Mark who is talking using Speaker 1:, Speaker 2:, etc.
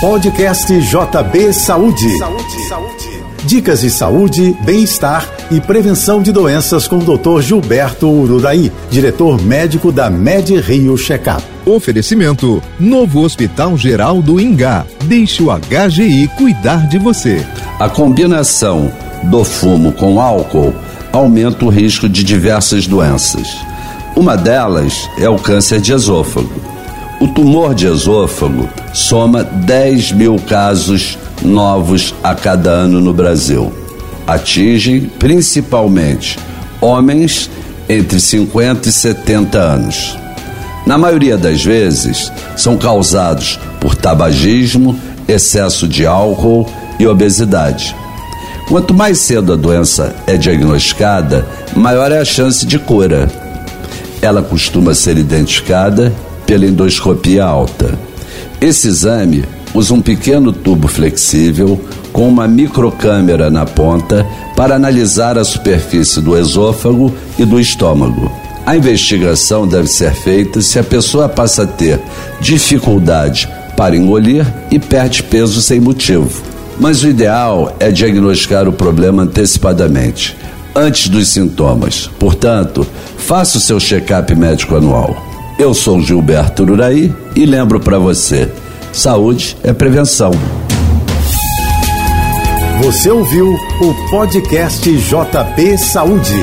Speaker 1: Podcast JB Saúde. Saúde, saúde. Dicas de saúde, bem-estar e prevenção de doenças com o Dr. Gilberto Ururaí, diretor médico da Med Rio Checkup.
Speaker 2: Oferecimento: Novo Hospital Geral do Ingá. Deixe o HGI cuidar de você.
Speaker 3: A combinação do fumo com álcool aumenta o risco de diversas doenças. Uma delas é o câncer de esôfago. O tumor de esôfago soma 10 mil casos novos a cada ano no Brasil. Atingem principalmente homens entre 50 e 70 anos. Na maioria das vezes, são causados por tabagismo, excesso de álcool e obesidade. Quanto mais cedo a doença é diagnosticada, maior é a chance de cura. Ela costuma ser identificada pela endoscopia alta. Esse exame usa um pequeno tubo flexível com uma microcâmera na ponta para analisar a superfície do esôfago e do estômago. A investigação deve ser feita se a pessoa passa a ter dificuldade para engolir e perde peso sem motivo. Mas o ideal é diagnosticar o problema antecipadamente, antes dos sintomas. Portanto, faça o seu check-up médico anual. Eu sou Gilberto Uraí e lembro para você: saúde é prevenção.
Speaker 1: Você ouviu o podcast JB Saúde.